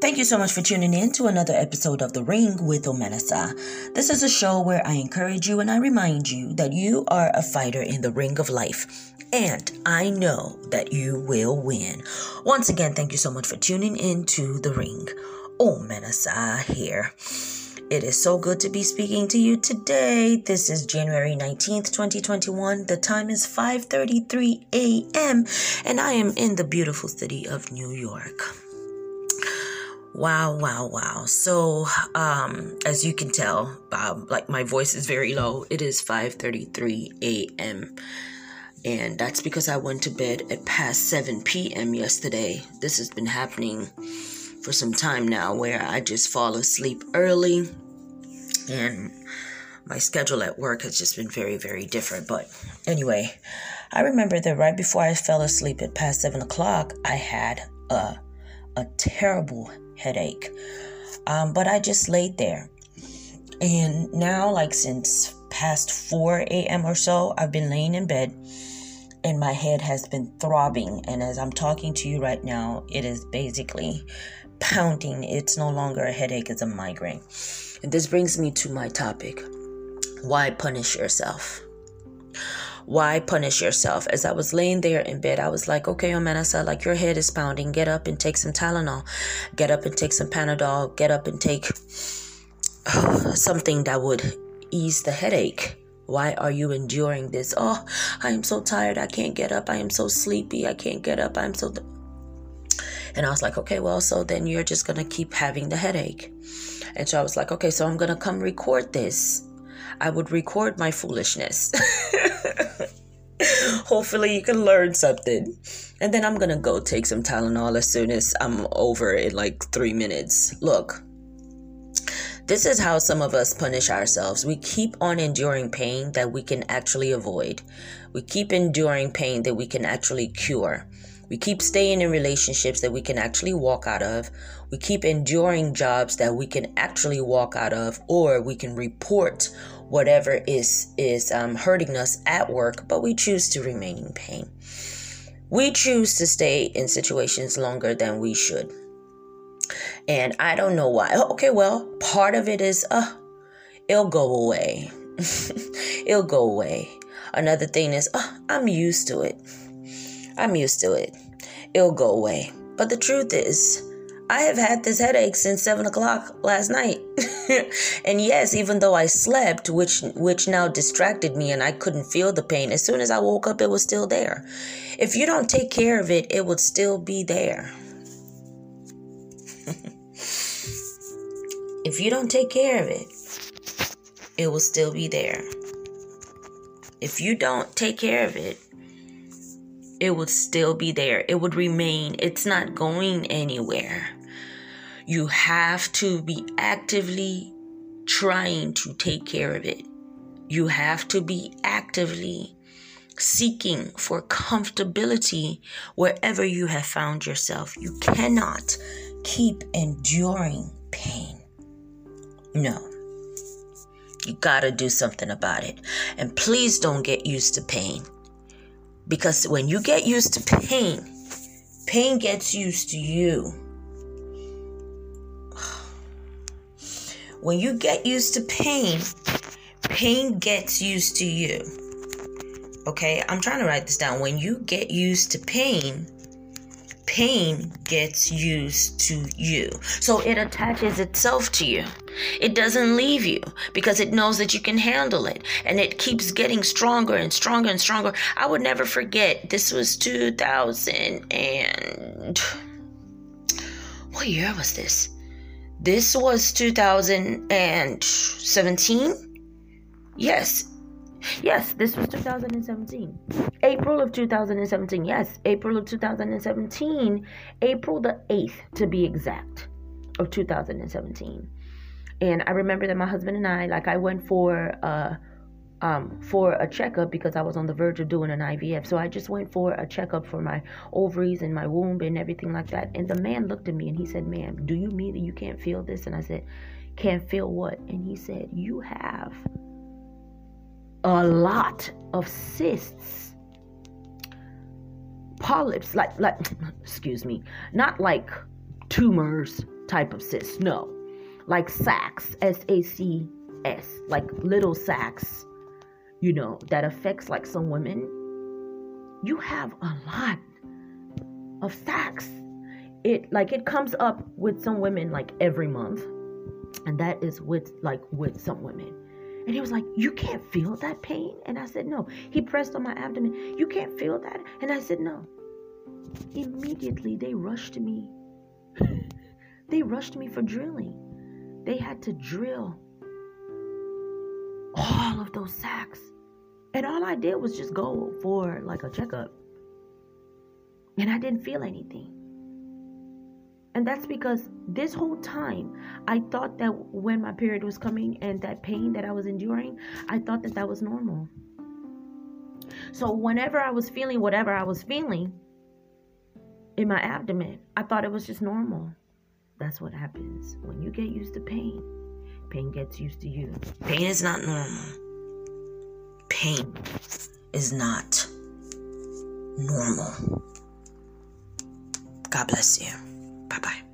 Thank you so much for tuning in to another episode of The Ring with Omenesa. This is a show where I encourage you and I remind you that you are a fighter in the ring of life. And I know that you will win. Once again, thank you so much for tuning in to The Ring. Omenesa here. It is so good to be speaking to you today. This is January 19th, 2021. The time is 5:33 a.m. and I am in the beautiful city of New York. Wow, wow, wow. So, um, as you can tell, Bob, like my voice is very low. It is 5:33 a.m. And that's because I went to bed at past 7 p.m. yesterday. This has been happening for some time now where I just fall asleep early and my schedule at work has just been very, very different. But anyway, I remember that right before I fell asleep at past seven o'clock, I had a a terrible headache. Um, but I just laid there. And now, like since past 4 a.m. or so, I've been laying in bed and my head has been throbbing. And as I'm talking to you right now, it is basically pounding. It's no longer a headache, it's a migraine. And this brings me to my topic why punish yourself? Why punish yourself? As I was laying there in bed, I was like, okay, oh Omenesa, like your head is pounding. Get up and take some Tylenol. Get up and take some Panadol. Get up and take something that would ease the headache. Why are you enduring this? Oh, I am so tired. I can't get up. I am so sleepy. I can't get up. I'm so. Th-. And I was like, okay, well, so then you're just going to keep having the headache. And so I was like, okay, so I'm going to come record this. I would record my foolishness. Hopefully, you can learn something. And then I'm gonna go take some Tylenol as soon as I'm over in like three minutes. Look, this is how some of us punish ourselves. We keep on enduring pain that we can actually avoid. We keep enduring pain that we can actually cure. We keep staying in relationships that we can actually walk out of. We keep enduring jobs that we can actually walk out of, or we can report whatever is is um, hurting us at work, but we choose to remain in pain. We choose to stay in situations longer than we should. And I don't know why. Okay, well, part of it is, uh, it'll go away. it'll go away. Another thing is, uh, I'm used to it. I'm used to it. It'll go away. But the truth is, I have had this headache since seven o'clock last night. and yes, even though I slept, which which now distracted me and I couldn't feel the pain, as soon as I woke up it was still there. If you don't take care of it, it would still be there. if you don't take care of it, it will still be there. If you don't take care of it, it would still be there. It would remain. It's not going anywhere. You have to be actively trying to take care of it. You have to be actively seeking for comfortability wherever you have found yourself. You cannot keep enduring pain. No. You gotta do something about it. And please don't get used to pain. Because when you get used to pain, pain gets used to you. When you get used to pain, pain gets used to you. Okay, I'm trying to write this down. When you get used to pain, pain gets used to you. So it attaches itself to you. It doesn't leave you because it knows that you can handle it and it keeps getting stronger and stronger and stronger. I would never forget this was 2000 and what year was this? This was 2017? Yes. Yes, this was 2017. April of 2017. Yes, April of 2017. April the 8th, to be exact, of 2017. And I remember that my husband and I, like, I went for uh, um, for a checkup because I was on the verge of doing an IVF. So I just went for a checkup for my ovaries and my womb and everything like that. And the man looked at me and he said, Ma'am, do you mean that you can't feel this? And I said, Can't feel what? And he said, You have a lot of cysts, polyps, like, like, excuse me, not like tumors type of cysts, No. Like sacs, S A C S, like little sacs, you know, that affects like some women. You have a lot of sacs. It like it comes up with some women like every month. And that is with like with some women. And he was like, You can't feel that pain? And I said, No. He pressed on my abdomen. You can't feel that? And I said, No. Immediately they rushed me. they rushed me for drilling. They had to drill all of those sacs. And all I did was just go for like a checkup. And I didn't feel anything. And that's because this whole time I thought that when my period was coming and that pain that I was enduring, I thought that that was normal. So whenever I was feeling whatever I was feeling in my abdomen, I thought it was just normal. That's what happens when you get used to pain. Pain gets used to you. Pain is not normal. Pain is not normal. God bless you. Bye bye.